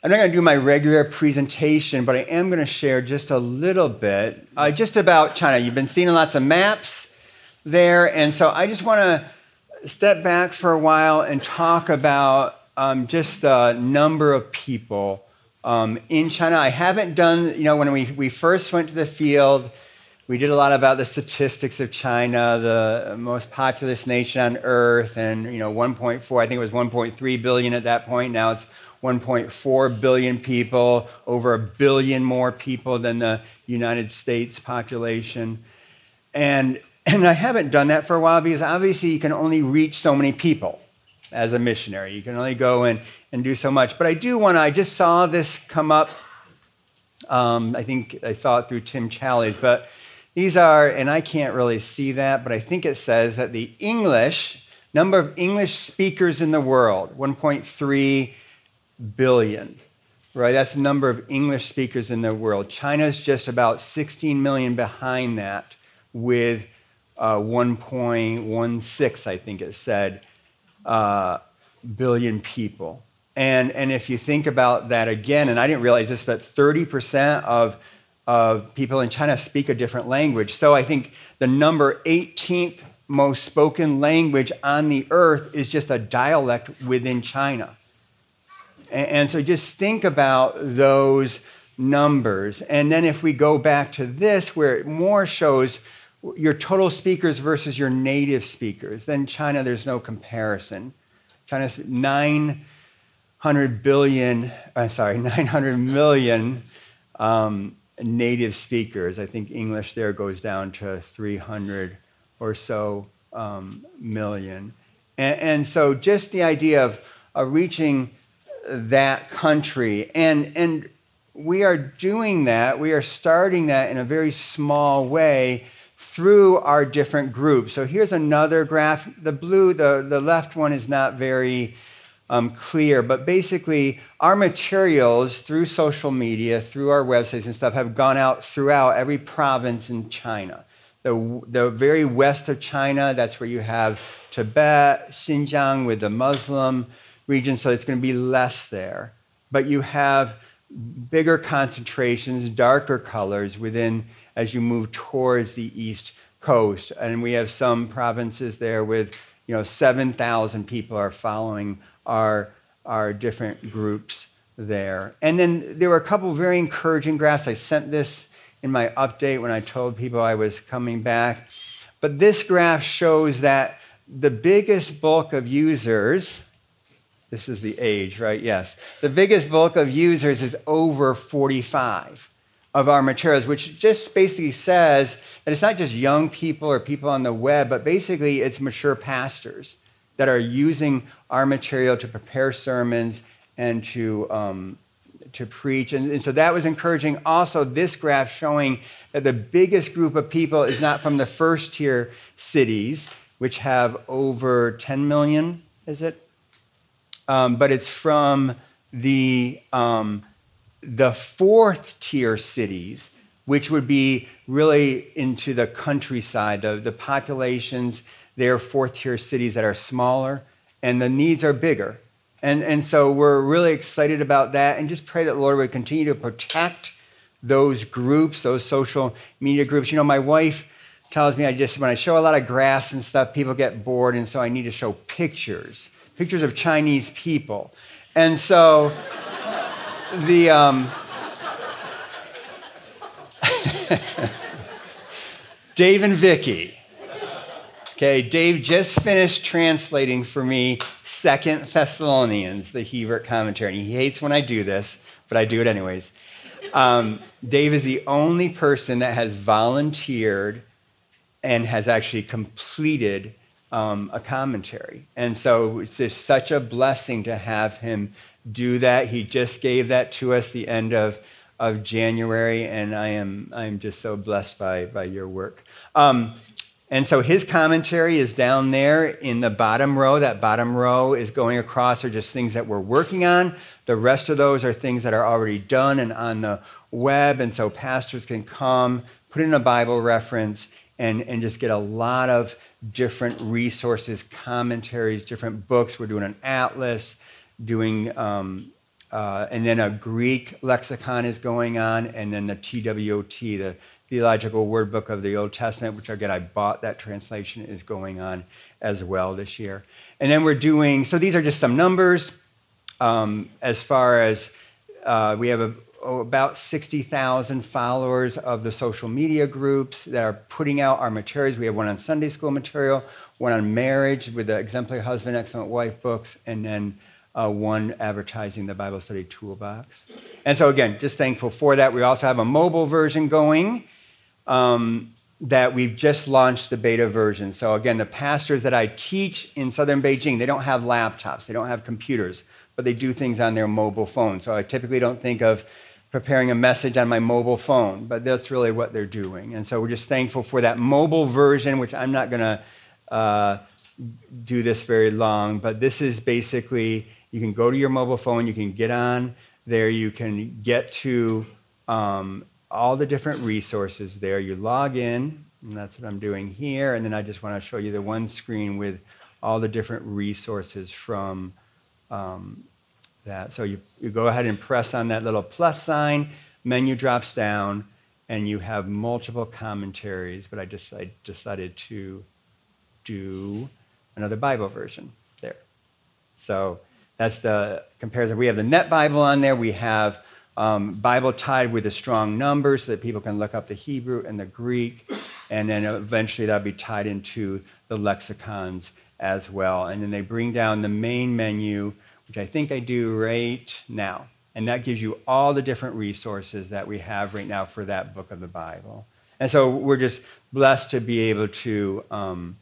I'm not going to do my regular presentation, but I am going to share just a little bit uh, just about China. You've been seeing lots of maps there, and so I just want to step back for a while and talk about um, just the number of people um, in China. I haven't done, you know, when we, we first went to the field, we did a lot about the statistics of China, the most populous nation on earth, and, you know, 1.4, I think it was 1.3 billion at that point. Now it's 1.4 billion people, over a billion more people than the United States population. And, and I haven't done that for a while because obviously you can only reach so many people as a missionary. You can only go and, and do so much. But I do want to, I just saw this come up. Um, I think I saw it through Tim Challies, but these are, and I can't really see that, but I think it says that the English, number of English speakers in the world, 1.3 billion, right? That's the number of English speakers in the world. China's just about 16 million behind that with uh, 1.16, I think it said, uh, billion people. And, and if you think about that again, and I didn't realize this, but 30% of, of people in China speak a different language. So I think the number 18th most spoken language on the earth is just a dialect within China. And, so just think about those numbers. And then if we go back to this, where it more shows your total speakers versus your native speakers, then China, there's no comparison. China's 900 billion, I'm sorry, 900 million um, native speakers. I think English there goes down to 300 or so um, million. And, and, so just the idea of, of reaching that country, and, and we are doing that, we are starting that in a very small way through our different groups. So here's another graph. The blue, the, the left one is not very um, clear, but basically, our materials through social media, through our websites and stuff, have gone out throughout every province in China. The, the very west of China, that's where you have Tibet, Xinjiang with the Muslim region, so it's going to be less there. But you have bigger concentrations, darker colors within as you move towards the east coast. And we have some provinces there with, you know, 7,000 people are following our, our different groups there. And then there were a couple very encouraging graphs. I sent this in my update when I told people I was coming back. But this graph shows that the biggest bulk of users, this is the age, right? Yes. The biggest bulk of users is over 45 of our materials, which just basically says that it's not just young people or people on the web, but basically it's mature pastors that are using our material to prepare sermons and to, um, to preach. And, and so that was encouraging. Also, this graph showing that the biggest group of people is not from the first tier cities, which have over 10 million, is it? Um, but it's from the um, the fourth tier cities, which would be really into the countryside, the, the populations, they're fourth tier cities that are smaller and the needs are bigger. And, and so we're really excited about that and just pray that the Lord would continue to protect those groups, those social media groups. You know, my wife tells me I just, when I show a lot of grass and stuff, people get bored, and so I need to show pictures, pictures of Chinese people. And so the um, Dave and Vicky. Okay, Dave just finished translating for me Second Thessalonians, the Hiebert commentary. And he hates when I do this, but I do it anyways. Um, Dave is the only person that has volunteered and has actually completed um, a commentary. And so it's just such a blessing to have him do that. He just gave that to us the end of, of January, and I am, I am just so blessed by, by your work. Um, and so his commentary is down there in the bottom row. That bottom row is going across are just things that we're working on. The rest of those are things that are already done and on the web. And so pastors can come, put in a Bible reference, and, and just get a lot of different resources, commentaries, different books. We're doing an atlas, doing um, uh, and then a Greek lexicon is going on, and then the TWOT, the Theological Word Book of the Old Testament, which again I bought that translation, is going on as well this year. And then we're doing, so these are just some numbers um, as far as uh, we have a, oh, about 60,000 followers of the social media groups that are putting out our materials. We have one on Sunday school material, one on marriage with the Exemplary Husband, Excellent Wife books, and then uh, one advertising the Bible Study Toolbox. And so, again, just thankful for that. We also have a mobile version going um, that we've just launched the beta version. So, again, the pastors that I teach in southern Beijing, they don't have laptops, they don't have computers, but they do things on their mobile phone. So, I typically don't think of preparing a message on my mobile phone, but that's really what they're doing. And so, we're just thankful for that mobile version, which I'm not going to. Uh, do this very long, but this is basically you can go to your mobile phone, you can get on there, you can get to um, all the different resources there. You log in, and that's what I'm doing here, and then I just want to show you the one screen with all the different resources from um, that. So you, you go ahead and press on that little plus sign, menu drops down, and you have multiple commentaries, but I just I decided to do another Bible version there. So that's the comparison. We have the Net Bible on there. We have um, Bible tied with a strong number so that people can look up the Hebrew and the Greek. And then eventually that'll be tied into the lexicons as well. And then they bring down the main menu, which I think I do right now. And that gives you all the different resources that we have right now for that book of the Bible. And so we're just blessed to be able to, um,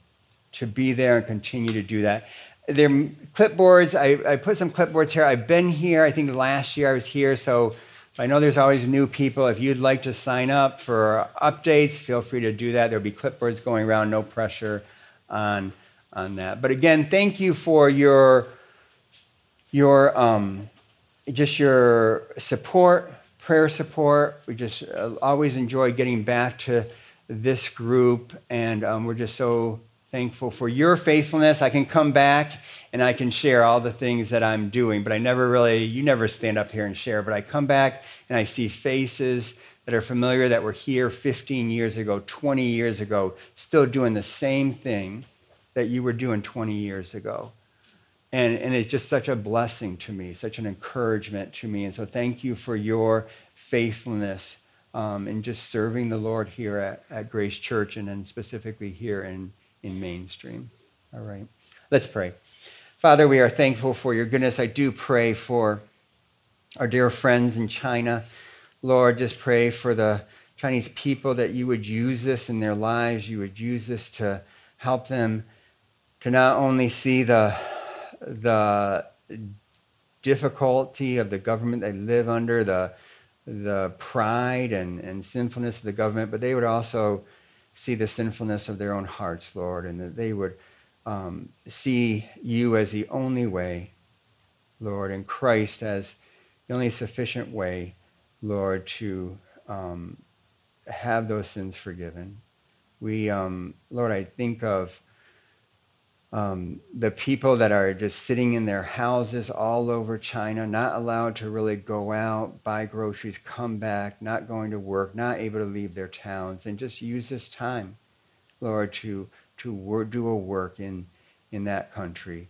to be there and continue to do that There are clipboards. I, I put some clipboards here. I've been here. I think last year I was here, so I know there's always new people. If you'd like to sign up for updates, feel free to do that. There'll be clipboards going around. No pressure on on that. But again, thank you for your your um, just your support, prayer support. We just uh, always enjoy getting back to this group, and um, we're just so thankful for your faithfulness. I can come back and I can share all the things that I'm doing, but I never really, you never stand up here and share, but I come back and I see faces that are familiar that were here 15 years ago, 20 years ago, still doing the same thing that you were doing 20 years ago. And, and it's just such a blessing to me, such an encouragement to me. And so thank you for your faithfulness um, in just serving the Lord here at, at Grace Church and then specifically here in, in mainstream. All right. Let's pray. Father, we are thankful for your goodness. I do pray for our dear friends in China. Lord, just pray for the Chinese people that you would use this in their lives. You would use this to help them to not only see the, the difficulty of the government they live under, the, the pride and, and sinfulness of the government, but they would also see the sinfulness of their own hearts, Lord, and that they would um, see you as the only way, Lord, and Christ as the only sufficient way, Lord, to um, have those sins forgiven. We, um, Lord, I think of um, the people that are just sitting in their houses all over China, not allowed to really go out, buy groceries, come back, not going to work, not able to leave their towns, and just use this time, Lord, to to do a work in in that country.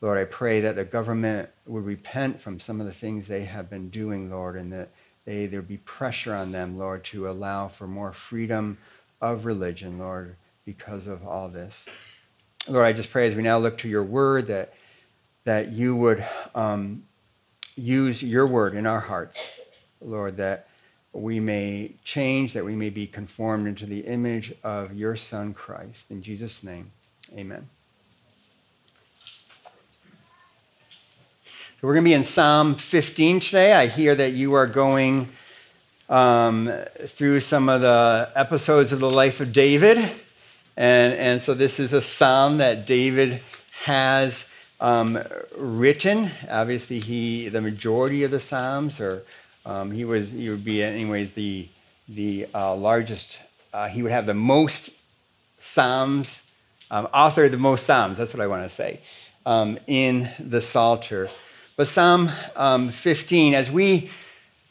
Lord, I pray that the government would repent from some of the things they have been doing, Lord, and that they, there be pressure on them, Lord, to allow for more freedom of religion, Lord, because of all this. Lord, I just pray as we now look to your word that, that you would um, use your word in our hearts, Lord, that we may change, that we may be conformed into the image of your Son, Christ. In Jesus' name, amen. So we're going to be in Psalm 15 today. I hear that you are going um, through some of the episodes of the life of David. And, and so this is a psalm that David has um, written. Obviously, he the majority of the psalms, or um, he was he would be anyways the the uh, largest. Uh, he would have the most psalms, um, author the most psalms. That's what I want to say um, in the Psalter. But Psalm um, 15, as we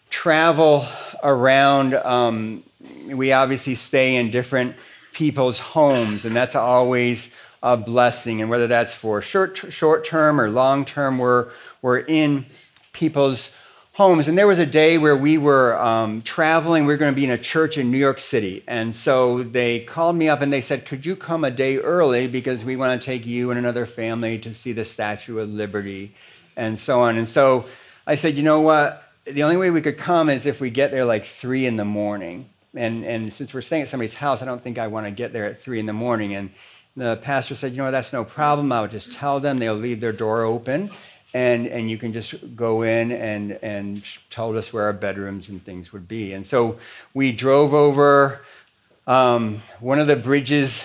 travel around, um, we obviously stay in different people's homes, and that's always a blessing. And whether that's for short, short term or long term, we're, we're in people's homes. And there was a day where we were um, traveling. We were going to be in a church in New York City. And so they called me up and they said, Could you come a day early because we want to take you and another family to see the Statue of Liberty and so on. And so I said, You know what? The only way we could come is if we get there like three in the morning. And, and since we're staying at somebody's house, I don't think I want to get there at three in the morning. And the pastor said, You know, that's no problem. I'll just tell them they'll leave their door open and and you can just go in and and told us where our bedrooms and things would be. And so we drove over um, one of the bridges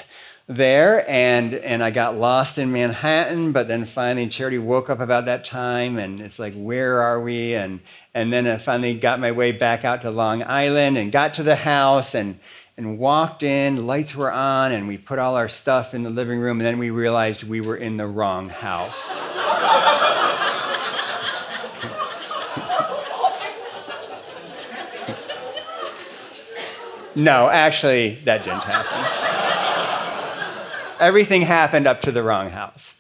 there, and and I got lost in Manhattan. But then finally, Charity woke up about that time, and it's like, where are we? And and then I finally got my way back out to Long Island and got to the house and and walked in. Lights were on, and we put all our stuff in the living room, and then we realized we were in the wrong house. No, actually, that didn't happen. Everything happened up to the wrong house.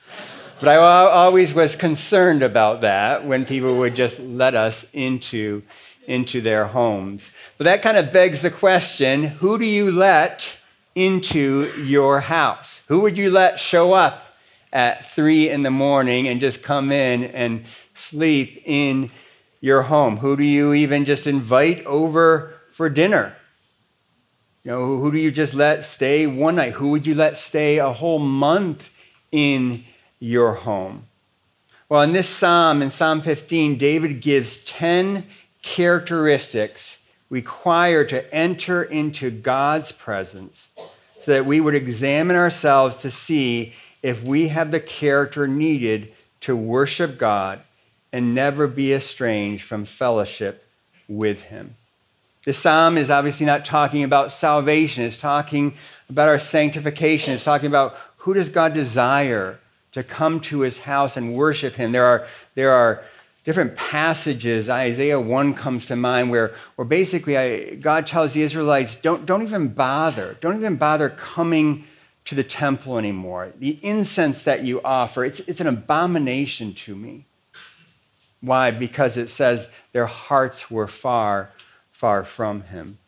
But I always was concerned about that when people would just let us into, into their homes. But that kind of begs the question who do you let into your house? Who would you let show up at three in the morning and just come in and sleep in your home? Who do you even just invite over for dinner? You know, who do you just let stay one night? Who would you let stay a whole month in your home? Well, in this psalm, in Psalm 15, David gives 10 characteristics required to enter into God's presence so that we would examine ourselves to see if we have the character needed to worship God and never be estranged from fellowship with Him. This psalm is obviously not talking about salvation. It's talking about our sanctification. It's talking about who does God desire to come to his house and worship him. There are, there are different passages. Isaiah 1 comes to mind where, where basically I, God tells the Israelites, don't, don't even bother. Don't even bother coming to the temple anymore. The incense that you offer, it's, it's an abomination to me. Why? Because it says their hearts were far far from him.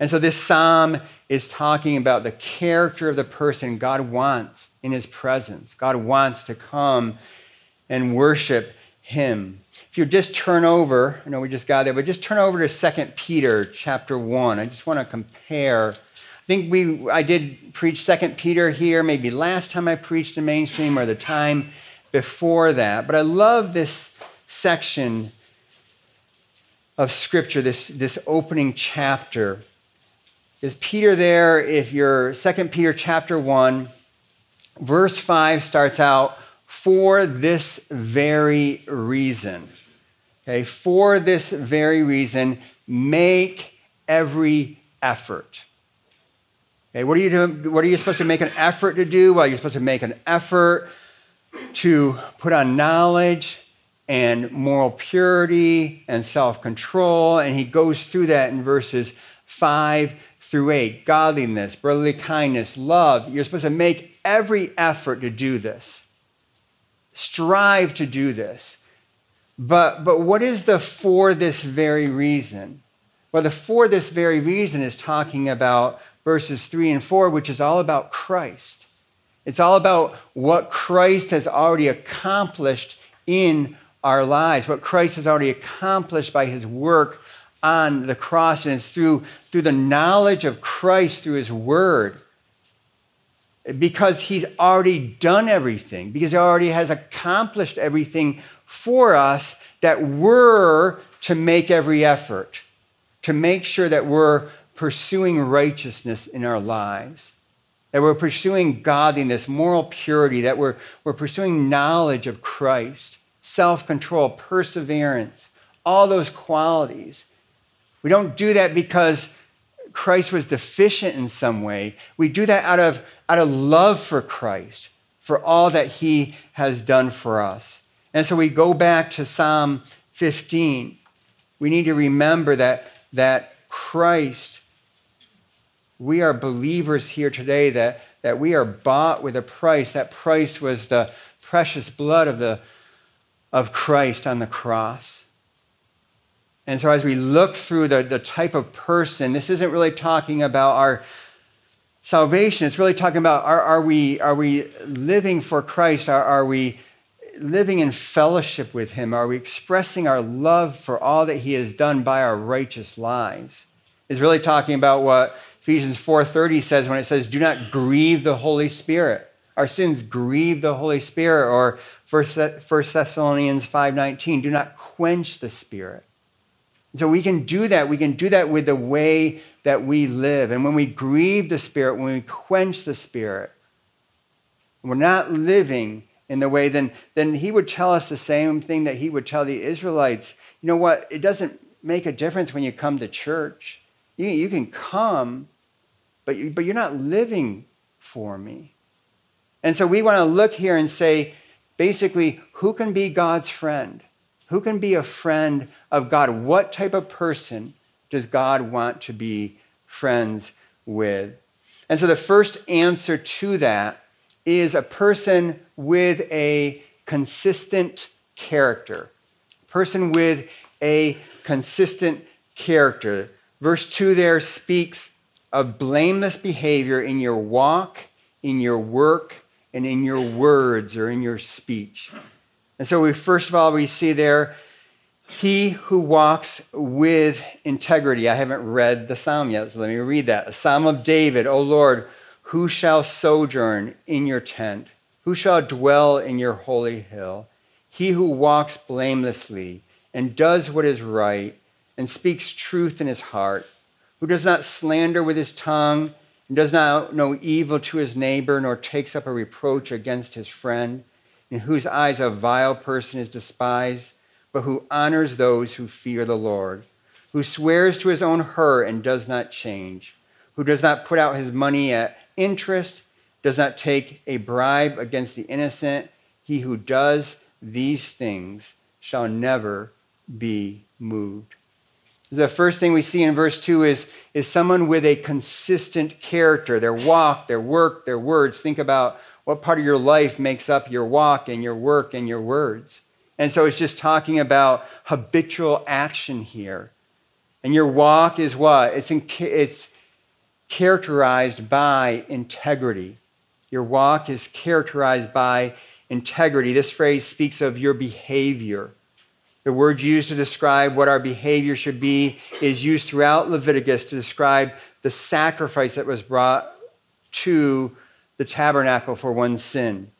And so this psalm is talking about the character of the person God wants in his presence. God wants to come and worship him. If you just turn over, I know we just got there, but just turn over to 2 Peter chapter 1. I just want to compare. I think we I did preach 2 Peter here maybe last time I preached in mainstream or the time before that. But I love this section of Scripture, this, this opening chapter. Is Peter there? If you're 2 Peter chapter 1, verse 5 starts out, for this very reason. Okay, for this very reason, make every effort. Okay, what are you doing? What are you supposed to make an effort to do? Well, you're supposed to make an effort to put on knowledge, and moral purity and self control. And he goes through that in verses 5 through 8 godliness, brotherly kindness, love. You're supposed to make every effort to do this, strive to do this. But, but what is the for this very reason? Well, the for this very reason is talking about verses 3 and 4, which is all about Christ. It's all about what Christ has already accomplished in our lives, what Christ has already accomplished by his work on the cross, and it's through, through the knowledge of Christ, through his word, because he's already done everything, because he already has accomplished everything for us, that we're to make every effort to make sure that we're pursuing righteousness in our lives, that we're pursuing godliness, moral purity, that we're, we're pursuing knowledge of Christ self control, perseverance, all those qualities. We don't do that because Christ was deficient in some way. We do that out of, out of love for Christ, for all that he has done for us. And so we go back to Psalm 15. We need to remember that, that Christ, we are believers here today, that, that we are bought with a price. That price was the precious blood of, the, of Christ on the cross. And so, as we look through the, the type of person, this isn't really talking about our salvation. It's really talking about are, are, we, are we living for Christ? Are, are we living in fellowship with Him? Are we expressing our love for all that He has done by our righteous lives? It's really talking about what Ephesians 4:30 says when it says, "Do not grieve the Holy Spirit." Our sins grieve the Holy Spirit, or 1 Thessalonians 5:19, "Do not quench the Spirit." So we can do that. We can do that with the way that we live. And when we grieve the Spirit, when we quench the Spirit, we're not living in the way, then, then he would tell us the same thing that he would tell the Israelites. You know what? It doesn't make a difference when you come to church. You, you can come, but, you, but you're not living for me. And so we want to look here and say, basically, who can be God's friend? Who can be a friend of God? What type of person does God want to be friends with? And so the first answer to that is a person with a consistent character. Person with a consistent character. Verse 2 there speaks of blameless behavior in your walk, in your work, and in your words or in your speech. And so we first of all we see there he who walks with integrity. I haven't read the psalm yet, so let me read that. A psalm of David, O Lord, who shall sojourn in your tent? Who shall dwell in your holy hill? He who walks blamelessly and does what is right and speaks truth in his heart, who does not slander with his tongue and does not know evil to his neighbor, nor takes up a reproach against his friend, in whose eyes a vile person is despised, but who honors those who fear the Lord, who swears to his own hurt and does not change, who does not put out his money at interest, does not take a bribe against the innocent. He who does these things shall never be moved. The first thing we see in verse 2 is, is someone with a consistent character, their walk, their work, their words. Think about what part of your life makes up your walk and your work and your words. And so it's just talking about habitual action here. And your walk is what? It's, in, it's characterized by integrity. Your walk is characterized by integrity. This phrase speaks of your behavior. The word used to describe what our behavior should be is used throughout Leviticus to describe the sacrifice that was brought to the tabernacle for one's sin.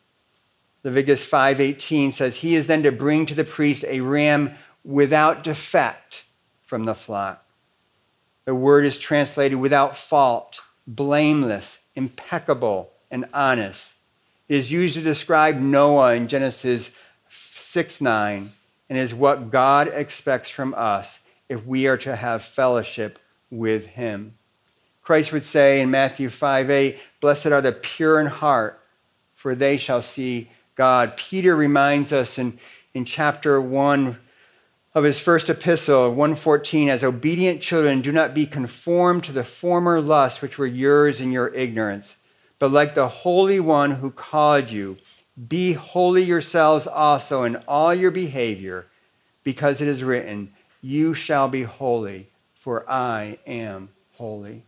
Leviticus 5:18 says he is then to bring to the priest a ram without defect from the flock. The word is translated without fault, blameless, impeccable, and honest. It is used to describe Noah in Genesis 6 9 and is what God expects from us if we are to have fellowship with Him. Christ would say in Matthew 5 8, Blessed are the pure in heart, for they shall see God. Peter reminds us in, in chapter 1, of his first epistle, 114, as obedient children, do not be conformed to the former lusts which were yours in your ignorance, but like the Holy One who called you, be holy yourselves also in all your behavior, because it is written, You shall be holy, for I am holy.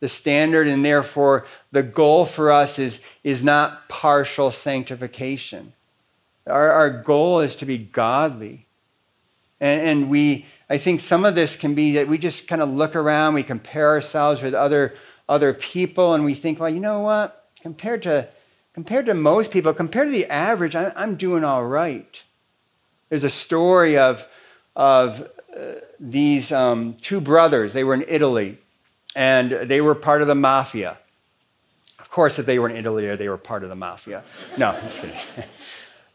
The standard and therefore the goal for us is, is not partial sanctification. Our, our goal is to be godly and, and we, I think some of this can be that we just kind of look around, we compare ourselves with other, other people, and we think, well, you know what? Compared to, compared to most people, compared to the average, I'm, I'm doing all right. There's a story of, of uh, these um, two brothers. They were in Italy, and they were part of the mafia. Of course, if they were in Italy, they were part of the mafia. No, I'm just kidding.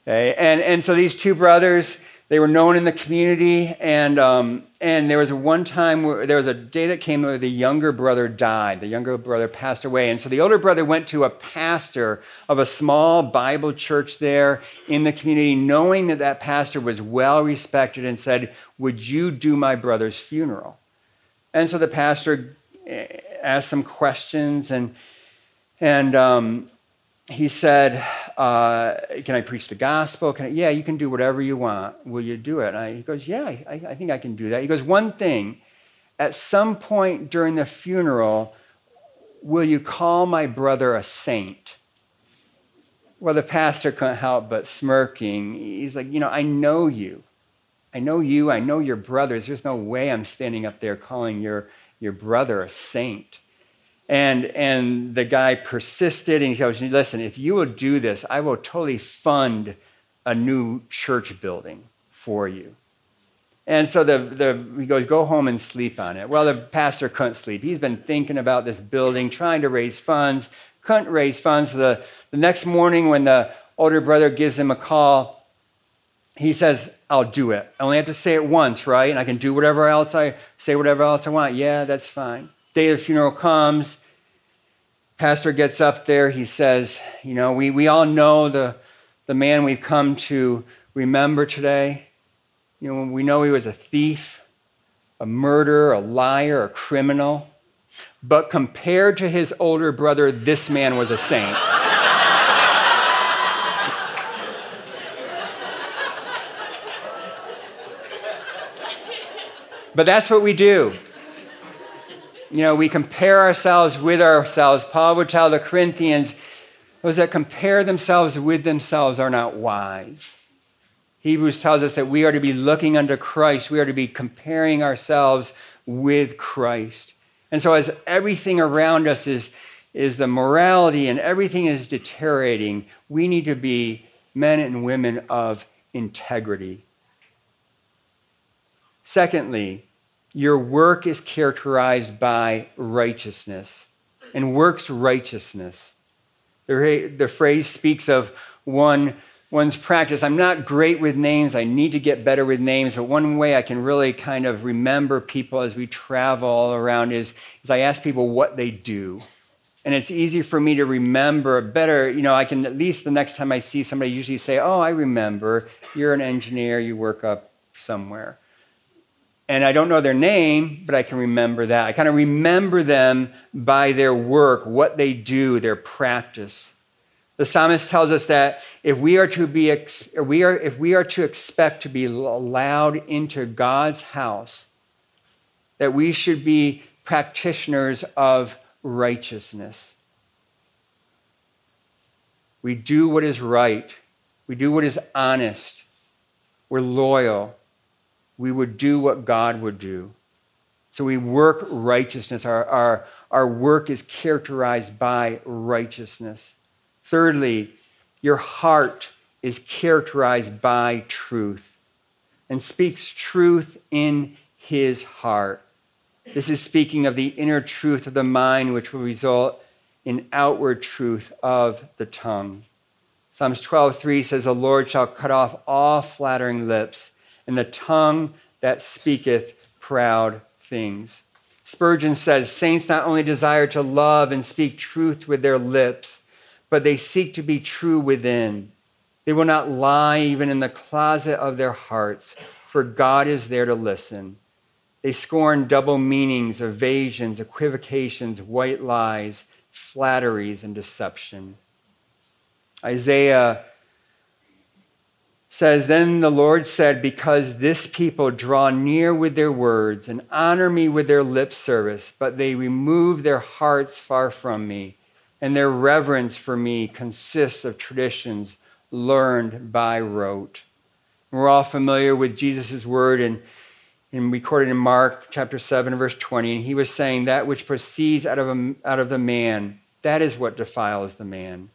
okay, and, and so these two brothers, they were known in the community, and um, and there was one time where there was a day that came where the younger brother died. The younger brother passed away, and so the older brother went to a pastor of a small Bible church there in the community, knowing that that pastor was well respected, and said, "Would you do my brother's funeral?" And so the pastor eh, asked some questions, and and um, he said, uh, Can I preach the gospel? Can I, yeah, you can do whatever you want. Will you do it? I, he goes, Yeah, I, I think I can do that. He goes, One thing, at some point during the funeral, will you call my brother a saint? Well, the pastor couldn't help but smirking. He's like, You know, I know you. I know you. I know your brothers. There's no way I'm standing up there calling your, your brother a saint. And, and the guy persisted and he goes, Listen, if you will do this, I will totally fund a new church building for you. And so the, the, he goes, Go home and sleep on it. Well, the pastor couldn't sleep. He's been thinking about this building, trying to raise funds, couldn't raise funds. So the, the next morning, when the older brother gives him a call, he says, I'll do it. I only have to say it once, right? And I can do whatever else I say, whatever else I want. Yeah, that's fine day of the funeral comes, pastor gets up there. He says, You know, we, we all know the, the man we've come to remember today. You know, we know he was a thief, a murderer, a liar, a criminal. But compared to his older brother, this man was a saint. but that's what we do you know, we compare ourselves with ourselves. Paul would tell the Corinthians, those that compare themselves with themselves are not wise. Hebrews tells us that we are to be looking unto Christ. We are to be comparing ourselves with Christ. And so, as everything around us is, is the morality and everything is deteriorating, we need to be men and women of integrity. Secondly, your work is characterized by righteousness and works righteousness. The, the phrase speaks of one, one's practice. I'm not great with names. I need to get better with names. But one way I can really kind of remember people as we travel all around is, is I ask people what they do. And it's easy for me to remember better. You know, I can at least the next time I see somebody, usually say, Oh, I remember. You're an engineer. You work up somewhere and I don't know their name, but I can remember that. I kind of remember them by their work, what they do, their practice. The psalmist tells us that if we are to be we are if we are to expect to be allowed into God's house, that we should be practitioners of righteousness. We do what is right. We do what is honest. We're loyal we would do what God would do. So we work righteousness. Our, our, our work is characterized by righteousness. Thirdly, your heart is characterized by truth and speaks truth in his heart. This is speaking of the inner truth of the mind, which will result in outward truth of the tongue. Psalms 12:3 says, "The Lord shall cut off all flattering lips, and the tongue that speaketh proud things. Spurgeon says Saints not only desire to love and speak truth with their lips, but they seek to be true within. They will not lie even in the closet of their hearts, for God is there to listen. They scorn double meanings, evasions, equivocations, white lies, flatteries, and deception. Isaiah says, Then the Lord said, Because this people draw near with their words and honor me with their lip service, but they remove their hearts far from me, and their reverence for me consists of traditions learned by rote. We're all familiar with Jesus' word and, and recorded in Mark chapter 7, verse 20. And he was saying, That which proceeds out of, a, out of the man, that is what defiles the man.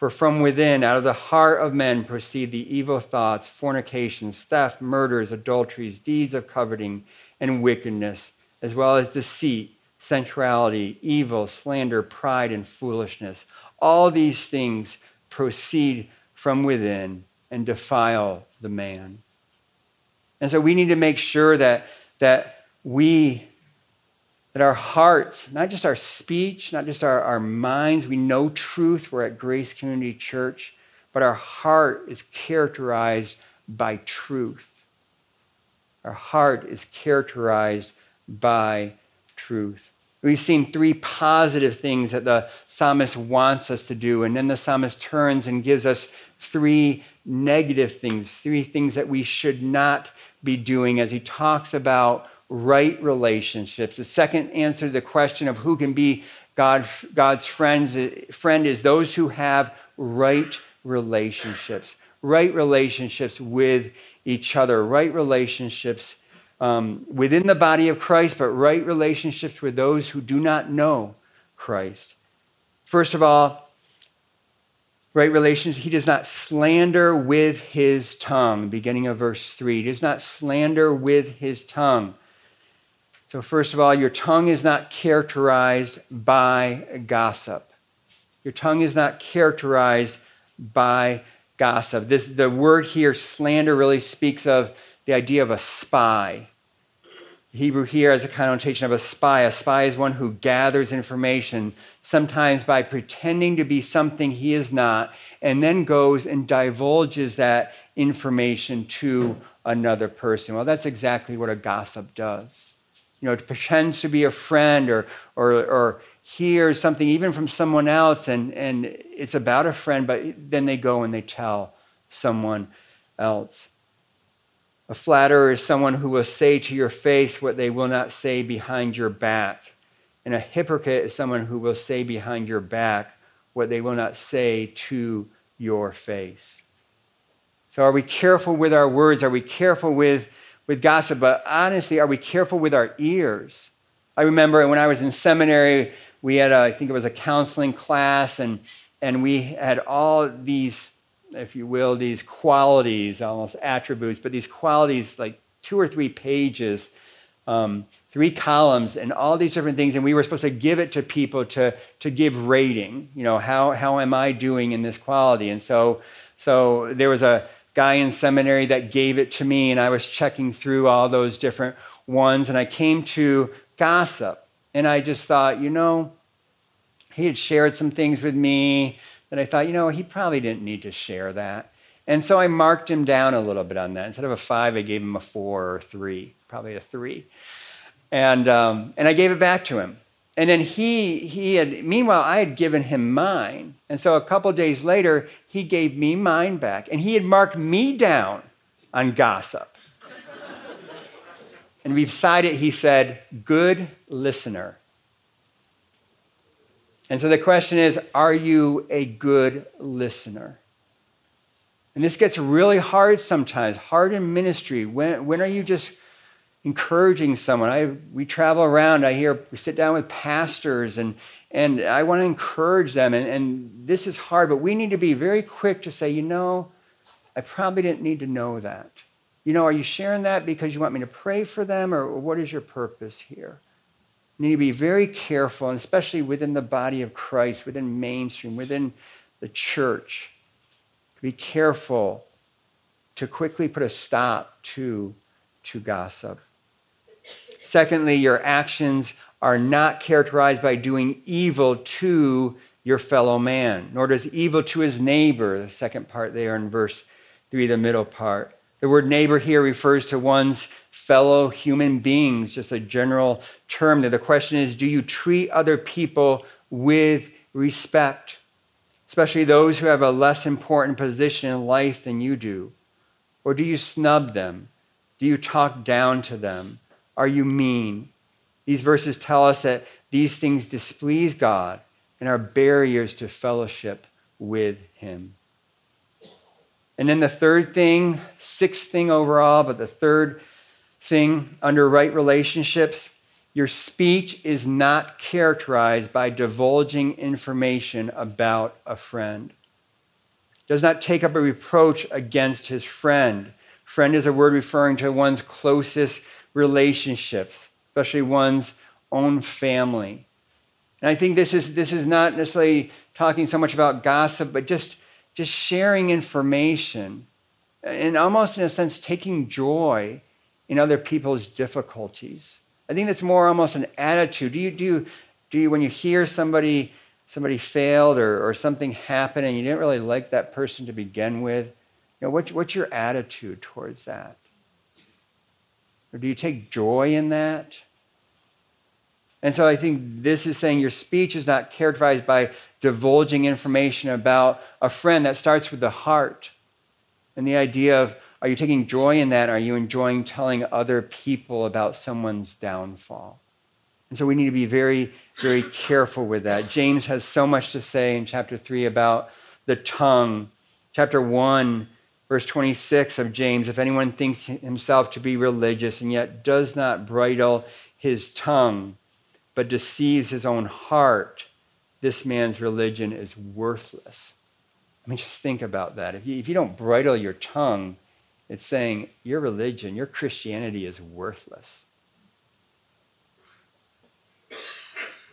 For from within, out of the heart of men, proceed the evil thoughts, fornications, theft, murders, adulteries, deeds of coveting, and wickedness, as well as deceit, sensuality, evil, slander, pride, and foolishness. All these things proceed from within and defile the man. And so we need to make sure that, that we, that our hearts, not just our speech, not just our, our minds, we know truth, we're at Grace Community Church, but our heart is characterized by truth. Our heart is characterized by truth. We've seen three positive things that the psalmist wants us to do, and then the psalmist turns and gives us three negative things, three things that we should not be doing as he talks about right relationships. The second answer to the question of who can be God, God's friends, friend is those who have right relationships. Right relationships with each other, right relationships um, within the body of Christ, but right relationships with those who do not know Christ. First of all, right relations, he does not slander with his tongue, beginning of verse 3. He does not slander with his tongue. So, first of all, your tongue is not characterized by gossip. Your tongue is not characterized by gossip. This, the word here, slander, really speaks of the idea of a spy. Hebrew here has a connotation of a spy. A spy is one who gathers information, sometimes by pretending to be something he is not, and then goes and divulges that information to another person. Well, that's exactly what a gossip does. You know, pretends to be a friend or, or, or hears something even from someone else and, and it's about a friend, but then they go and they tell someone else. A flatterer is someone who will say to your face what they will not say behind your back. And a hypocrite is someone who will say behind your back what they will not say to your face. So, are we careful with our words? Are we careful with, with gossip? But honestly, are we careful with our ears? I remember when I was in seminary, we had, a, I think it was a counseling class, and, and we had all these if you will, these qualities, almost attributes, but these qualities, like two or three pages, um, three columns, and all these different things. And we were supposed to give it to people to, to give rating. You know, how, how am I doing in this quality? And so, so there was a guy in seminary that gave it to me, and I was checking through all those different ones, and I came to gossip. And I just thought, you know, he had shared some things with me that I thought, you know, he probably didn't need to share that. And so I marked him down a little bit on that. Instead of a five, I gave him a four or three, probably a three. And, um, and I gave it back to him. And then he, he had, meanwhile, I had given him mine. And so a couple days later, he gave me mine back. And he had marked me down on gossip. and beside it, he said, Good listener. And so the question is are you a good listener? And this gets really hard sometimes, hard in ministry. When, when are you just encouraging someone? I, we travel around, I hear, we sit down with pastors, and, and I want to encourage them. And, and this is hard, but we need to be very quick to say, you know, I probably didn't need to know that. You know, are you sharing that because you want me to pray for them, or what is your purpose here? You need to be very careful, and especially within the body of Christ, within mainstream, within the church. To be careful to quickly put a stop to, to gossip. Secondly, your actions are not characterized by doing evil to your fellow man, nor does evil to his neighbor, the second part there in verse 3, the middle part. The word neighbor here refers to one's fellow human beings, just a general term there. The question is do you treat other people with respect, especially those who have a less important position in life than you do? Or do you snub them? Do you talk down to them? Are you mean? These verses tell us that these things displease God and are barriers to fellowship with Him. And then the third thing, sixth thing overall, but the third thing under right relationships, your speech is not characterized by divulging information about a friend. Does not take up a reproach against his friend. Friend is a word referring to one's closest relationships, especially one's own family. And I think this is, this is not necessarily talking so much about gossip, but just just sharing information and almost in a sense taking joy in other people's difficulties. I think that's more almost an attitude. Do you do do you when you hear somebody somebody failed or, or something happened and you didn't really like that person to begin with, you know, what, what's your attitude towards that? Or do you take joy in that? And so I think this is saying your speech is not characterized by divulging information about a friend that starts with the heart. And the idea of are you taking joy in that? Are you enjoying telling other people about someone's downfall? And so we need to be very, very careful with that. James has so much to say in chapter 3 about the tongue. Chapter 1, verse 26 of James if anyone thinks himself to be religious and yet does not bridle his tongue, but deceives his own heart, this man's religion is worthless. I mean, just think about that. If you, if you don't bridle your tongue, it's saying your religion, your Christianity is worthless.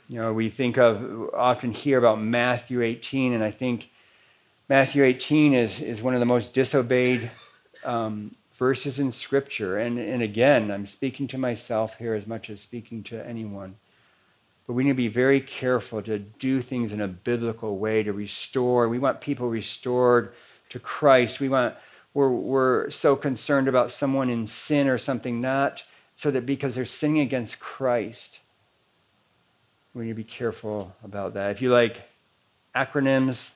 You know, we think of, often hear about Matthew 18, and I think Matthew 18 is, is one of the most disobeyed um, verses in Scripture. And, and again, I'm speaking to myself here as much as speaking to anyone. But we need to be very careful to do things in a biblical way to restore. We want people restored to Christ. We want, we're, we're so concerned about someone in sin or something, not so that because they're sinning against Christ we need to be careful about that. If you like acronyms,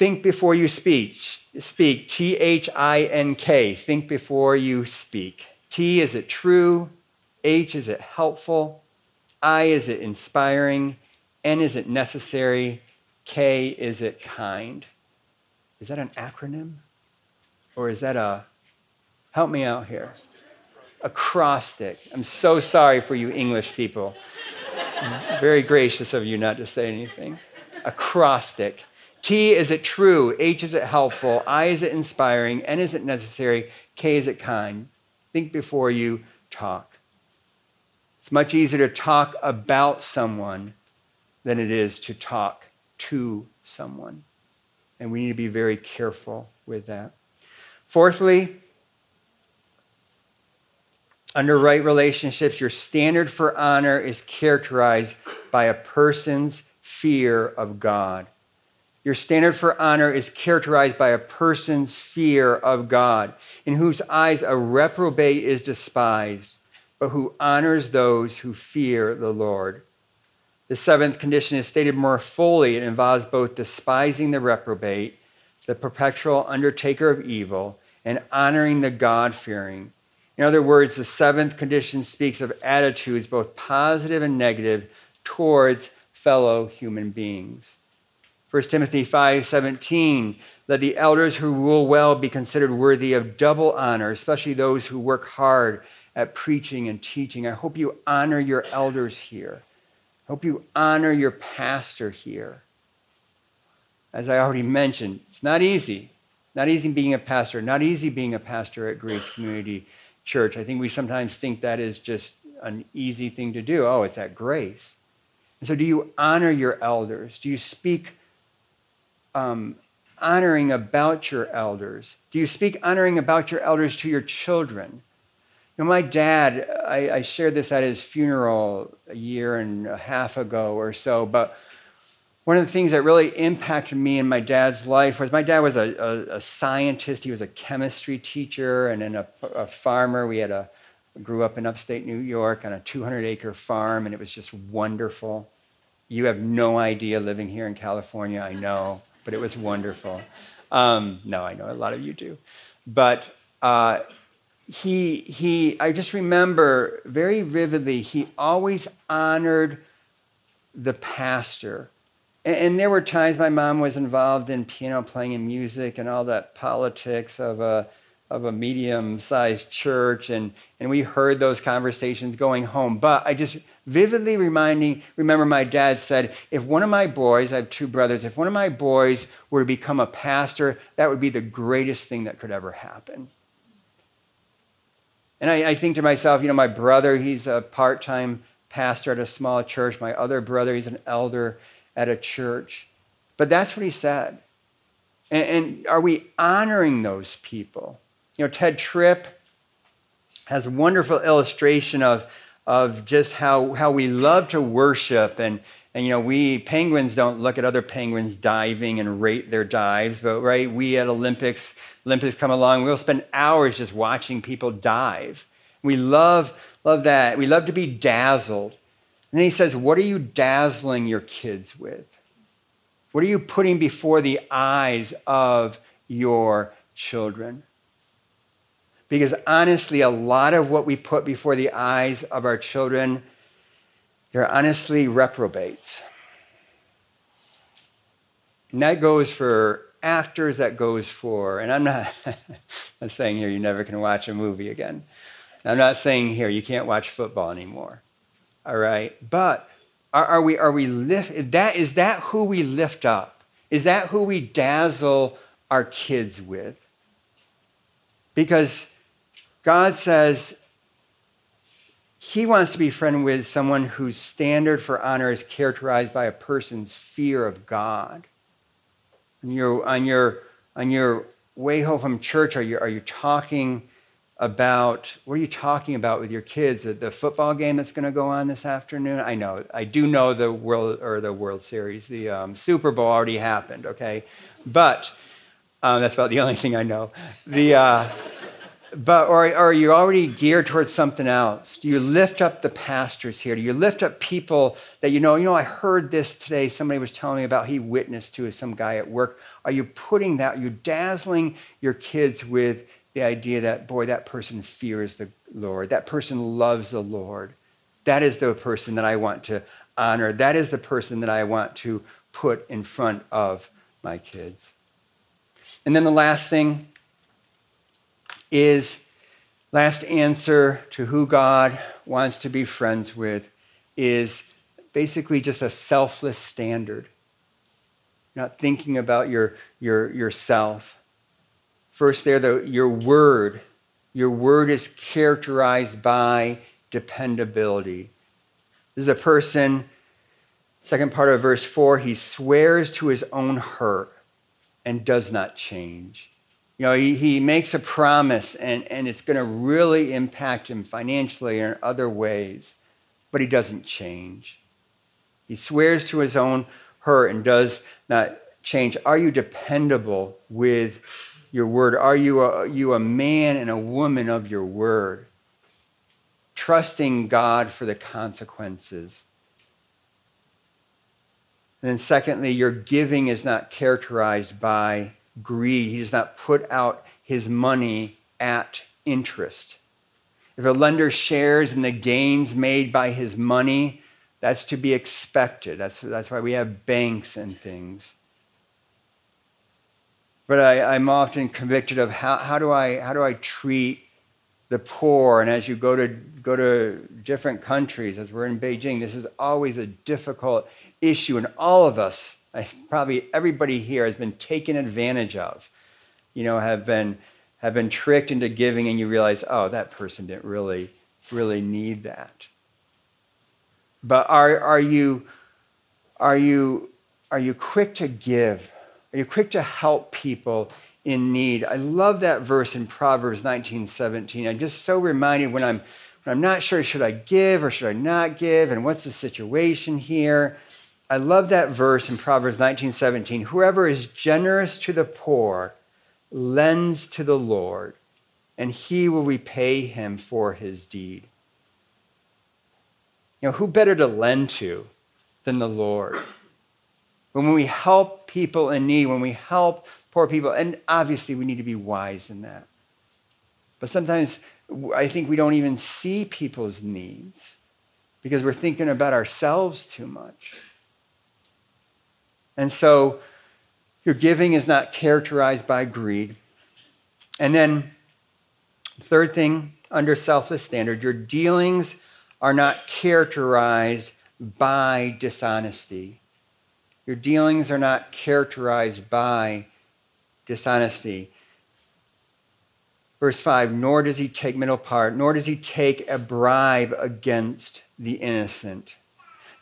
think before you speak. Speak. T H I N K. Think before you speak. T, is it true? H, is it helpful? I, is it inspiring? N, is it necessary? K, is it kind? Is that an acronym? Or is that a, help me out here, acrostic? I'm so sorry for you English people. Very gracious of you not to say anything. Acrostic. T, is it true? H, is it helpful? I, is it inspiring? N, is it necessary? K, is it kind? Think before you talk. It's much easier to talk about someone than it is to talk to someone. And we need to be very careful with that. Fourthly, under right relationships, your standard for honor is characterized by a person's fear of God. Your standard for honor is characterized by a person's fear of God, in whose eyes a reprobate is despised, but who honors those who fear the Lord. The seventh condition is stated more fully. It involves both despising the reprobate, the perpetual undertaker of evil, and honoring the God fearing in other words, the seventh condition speaks of attitudes, both positive and negative, towards fellow human beings. 1 Timothy 5:17 Let the elders who rule well be considered worthy of double honor, especially those who work hard at preaching and teaching. I hope you honor your elders here. I hope you honor your pastor here. As I already mentioned, it's not easy. Not easy being a pastor, not easy being a pastor at Grace Community church. I think we sometimes think that is just an easy thing to do. Oh, it's at grace. And so, do you honor your elders? Do you speak um, honoring about your elders? Do you speak honoring about your elders to your children? You know, my dad, I, I shared this at his funeral a year and a half ago or so, but one of the things that really impacted me in my dad's life was my dad was a, a, a scientist. He was a chemistry teacher and then a, a farmer. We had a grew up in upstate New York on a 200 acre farm, and it was just wonderful. You have no idea living here in California, I know, but it was wonderful. Um, no, I know a lot of you do. But uh, he, he, I just remember very vividly, he always honored the pastor and, and, there were times my mom was involved in piano playing and music and all that politics of a of a medium sized church and, and we heard those conversations going home. But I just vividly reminding remember my dad said, if one of my boys, I have two brothers, if one of my boys were to become a pastor, that would be the greatest thing that could ever happen. And I, I think to myself, you know, my brother, he's a part time pastor at a small church. My other brother, he's an elder at a church. But that's what he said. And, and are we honoring those people? You know, Tedd Tripp, has a wonderful illustration of, of just how, how we love to worship. And, and, you know, we penguins don't look at other penguins diving and rate their dives, but, right, we at Olympics, Olympics come along, we'll spend hours just watching people dive. We love, love that. We love to be dazzled. And he says, What are you dazzling your kids with? What are you putting before the eyes of your children? Because honestly, a lot of what we put before the eyes of our children, they're honestly reprobates. And that goes for actors, that goes for, and I'm not I'm saying here you never can watch a movie again. I'm not saying here you can't watch football anymore. All right? But are, are we, are we lift, that, is that who we lift up? Is that who we dazzle our kids with? Because God says he wants to be friend with someone whose standard for honor is characterized by a person's fear of God. On your, on your, on your way home from church, are you, are you talking about what are you talking about with your kids? The, the football game that's going to go on this afternoon. I know, I do know the world or the World Series, the um, Super Bowl already happened. Okay, but um, that's about the only thing I know. The uh, but or, or are you already geared towards something else? Do you lift up the pastors here? Do you lift up people that you know? You know, I heard this today. Somebody was telling me about he witnessed to some guy at work. Are you putting that? You're you dazzling your kids with the idea that, boy, that person fears the Lord. That person loves the Lord. That is the person that I want to honor. That is the person that I want to put in front of my kids. And then the last thing is last answer to who God wants to be friends with is basically just a selfless standard. not thinking about your, your, yourself. First, there, the, your word. Your word is characterized by dependability. This is a person, second part of verse 4, he swears to his own hurt and does not change. You know, he, he makes a promise and, and it's going to really impact him financially or in other ways, but he doesn't change. He swears to his own hurt and does not change. Are you dependable with your word? Are you a, you a man and a woman of your word? Trusting God for the consequences. And then, secondly, your giving is not characterized by greed. He does not put out his money at interest. If a lender shares in the gains made by his money, that's to be expected. That's, that's why we have banks and things but I, am often convicted of how, how, do I, how do I treat the poor. And as you go to, go to different countries, as we're in Beijing, this is always a difficult issue. And all of us, probably everybody here, has been taken advantage of, you know, have been, have been tricked into giving, and you realize, oh, that person didn't really, really need that. But are, are, you, are, you, are you quick to give? Are you quick to help people in need? I love that verse in Proverbs 19, 17. I'm just so reminded when I'm, when I'm not sure, should I give or should I not give? And what's the situation here? I love that verse in Proverbs 19:17. Whoever is generous to the poor lends to the Lord, and he will repay him for his deed. You know, who better to lend to than the Lord? When we help people in need, when we help poor people, and obviously we need to be wise in that. But sometimes I think we don't even see people's needs because we're thinking about ourselves too much. And so your giving is not characterized by greed. And then, third thing, under selfless standard, your dealings are not characterized by dishonesty. Your dealings are not characterized by dishonesty. Verse 5 Nor does he take middle part, nor does he take a bribe against the innocent.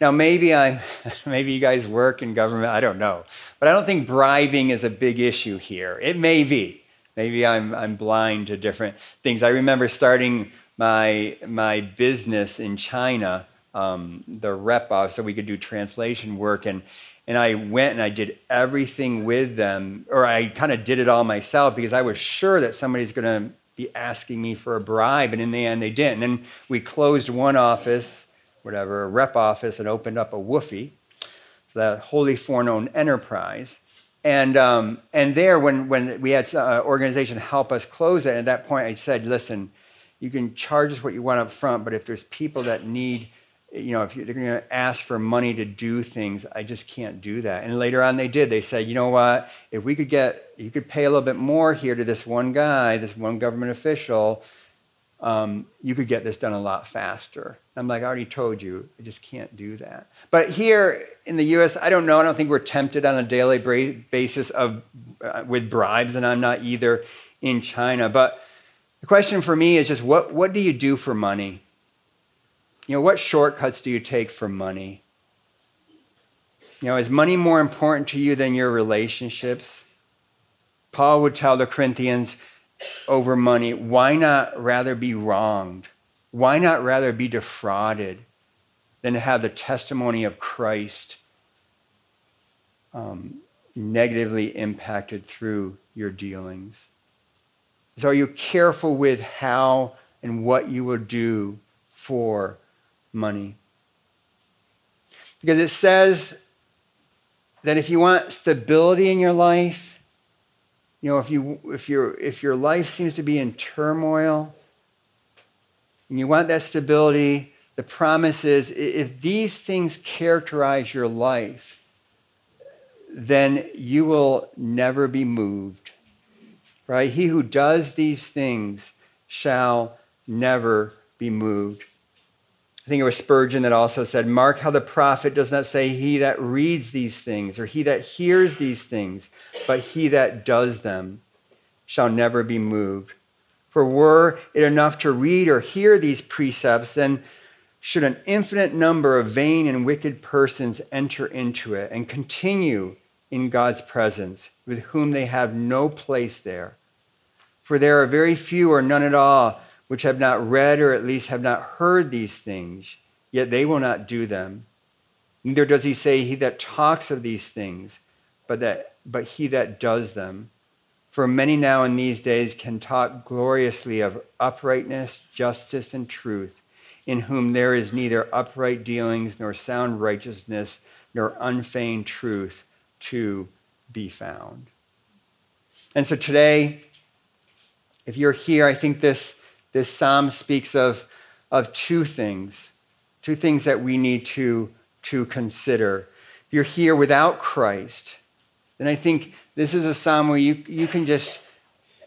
Now, maybe I'm, maybe you guys work in government, I don't know. But I don't think bribing is a big issue here. It may be. Maybe I'm, I'm blind to different things. I remember starting my my business in China, um, the rep office, so we could do translation work, and and I went and I did everything with them, or I kind of did it all myself because I was sure that somebody's going to be asking me for a bribe, and in the end they didn't. And then we closed one office, whatever, a rep office, and opened up a so that wholly foreign-owned enterprise. And um, and there, when when we had an uh, organization help us close it, at that point I said, listen, you can charge us what you want up front, but if there's people that need you know, if they're going to ask for money to do things, I just can't do that. And later on, they did. They said, you know what? If we could get, you could pay a little bit more here to this one guy, this one government official, um, you could get this done a lot faster. I'm like, I already told you, I just can't do that. But here in the U.S., I don't know. I don't think we're tempted on a daily basis of uh, with bribes, and I'm not either in China. But the question for me is just, what what do you do for money? You know, what shortcuts do you take for money? You know, is money more important to you than your relationships? Paul would tell the Corinthians over money, why not rather be wronged? Why not rather be defrauded than have the testimony of Christ um, negatively impacted through your dealings? So, are you careful with how and what you will do for money. Because it says that if you want stability in your life, you know, if you if your if your life seems to be in turmoil and you want that stability, the promise is if these things characterize your life, then you will never be moved. Right? He who does these things shall never be moved. I think it was Spurgeon that also said, Mark how the prophet does not say he that reads these things or he that hears these things, but he that does them shall never be moved. For were it enough to read or hear these precepts, then should an infinite number of vain and wicked persons enter into it and continue in God's presence, with whom they have no place there. For there are very few or none at all which have not read or at least have not heard these things, yet they will not do them. Neither does he say he that talks of these things, but, that, but he that does them. For many now in these days can talk gloriously of uprightness, justice, and truth, in whom there is neither upright dealings, nor sound righteousness, nor unfeigned truth to be found. And so today, if you're here, I think this this psalm speaks of, of two things, two things that we need to, to consider. If you're here without Christ, then I think this is a psalm where you, you can just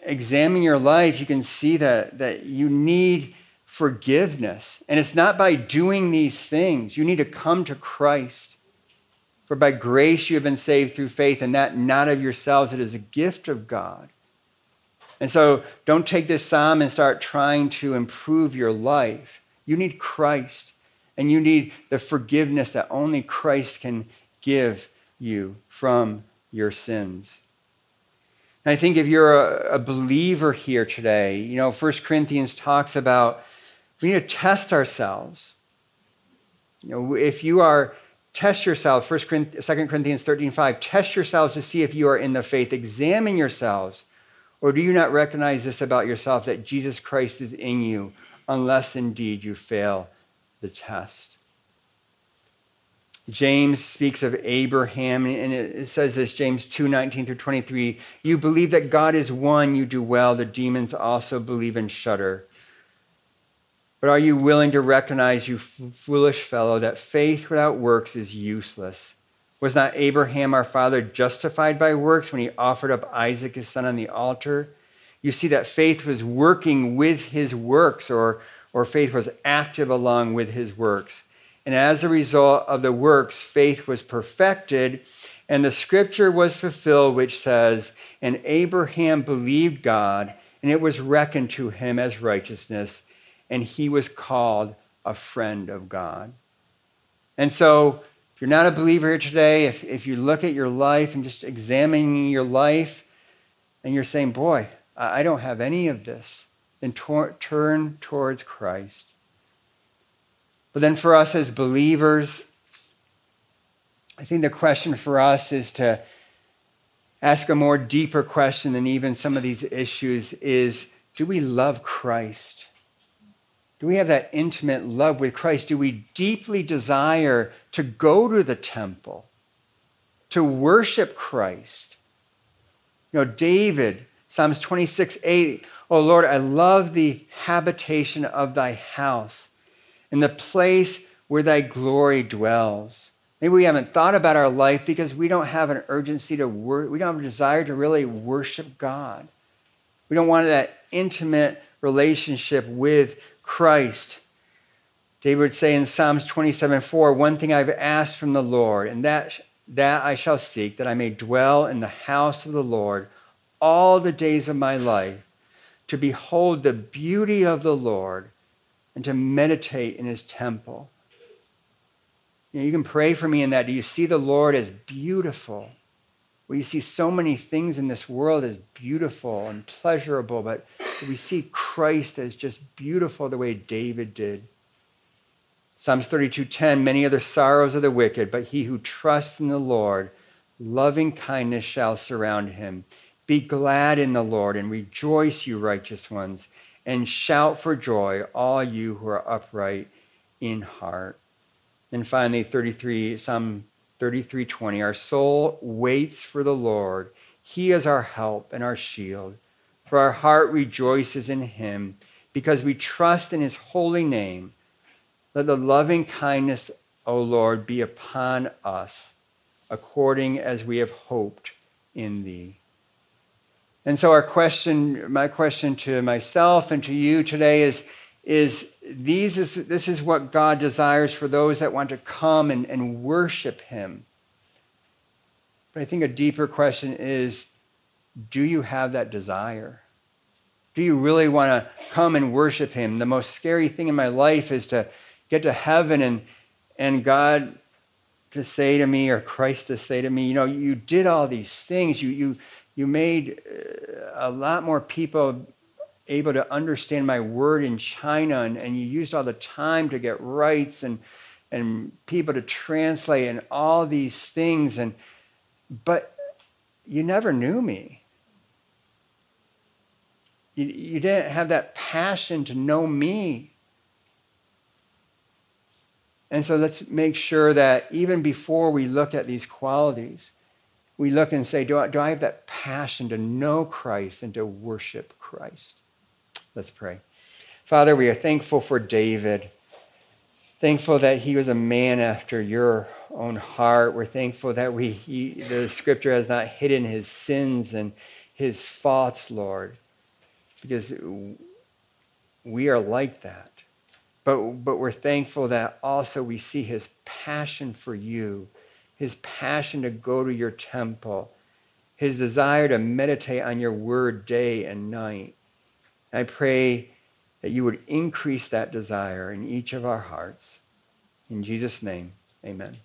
examine your life. You can see that, that you need forgiveness. And it's not by doing these things. You need to come to Christ. For by grace you have been saved through faith, and that not of yourselves, it is a gift of God. And so don't take this psalm and start trying to improve your life. You need Christ, and you need the forgiveness that only Christ can give you from your sins. And I think if you're a, a believer here today, you know, 1 Corinthians talks about we need to test ourselves. You know, if you are test yourselves, 1 Corinthians, 2 Corinthians 13, 5, test yourselves to see if you are in the faith. Examine yourselves. Or do you not recognize this about yourself that Jesus Christ is in you, unless indeed you fail the test? James speaks of Abraham, and it says this James 2 19 through 23. You believe that God is one, you do well. The demons also believe and shudder. But are you willing to recognize, you foolish fellow, that faith without works is useless? Was not Abraham our father justified by works when he offered up Isaac his son on the altar? You see that faith was working with his works, or, or faith was active along with his works. And as a result of the works, faith was perfected, and the scripture was fulfilled, which says, And Abraham believed God, and it was reckoned to him as righteousness, and he was called a friend of God. And so, you're not a believer here today, if, if you look at your life and just examining your life, and you're saying, Boy, I don't have any of this. then tor- turn towards Christ. But then for us as believers, I think the question for us is to ask a more deeper question than even some of these issues is do we love Christ? Do we have that intimate love with Christ? Do we deeply desire to go to the temple, to worship Christ? You know, David, Psalms 26, 8, Oh Lord, I love the habitation of thy house and the place where thy glory dwells. Maybe we haven't thought about our life because we don't have an urgency to work, we don't have a desire to really worship God. We don't want that intimate relationship with Christ. David would say in Psalms 27 4, One thing I've asked from the Lord, and that, that I shall seek, that I may dwell in the house of the Lord all the days of my life, to behold the beauty of the Lord and to meditate in his temple. You, know, you can pray for me in that. Do you see the Lord as beautiful? We you see so many things in this world as beautiful and pleasurable, but we see Christ as just beautiful the way David did. Psalms 32:10 Many are the sorrows of the wicked, but he who trusts in the Lord, loving kindness shall surround him. Be glad in the Lord and rejoice, you righteous ones, and shout for joy, all you who are upright in heart. And finally, 33, Psalm 33:20. Our soul waits for the Lord. He is our help and our shield. For our heart rejoices in him, because we trust in his holy name. Let the loving kindness, O Lord, be upon us, according as we have hoped in thee. And so our question, my question to myself and to you today is, is, these is this is what God desires for those that want to come and, and worship him. But I think a deeper question is, do you have that desire? Do you really want to come and worship him? The most scary thing in my life is to get to heaven and, and God to say to me, or Christ to say to me, you know, you did all these things. You, you, you made uh, a lot more people able to understand my word in China, and, and you used all the time to get rights and and people to translate and all these things. And but you never knew me. You, you didn't have that passion to know me and so let's make sure that even before we look at these qualities we look and say, do I, do I have that passion to know Christ and to worship Christ? Let's pray. Father, we are thankful for David. Thankful that he was a man after your own heart. We're thankful that we, he, the scripture has not hidden his sins and his faults, Lord, because we are like that. But, but we're thankful that also we see his passion for you his passion to go to your temple, his desire to meditate on your word day and night. I pray that you would increase that desire in each of our hearts. In Jesus' name, amen.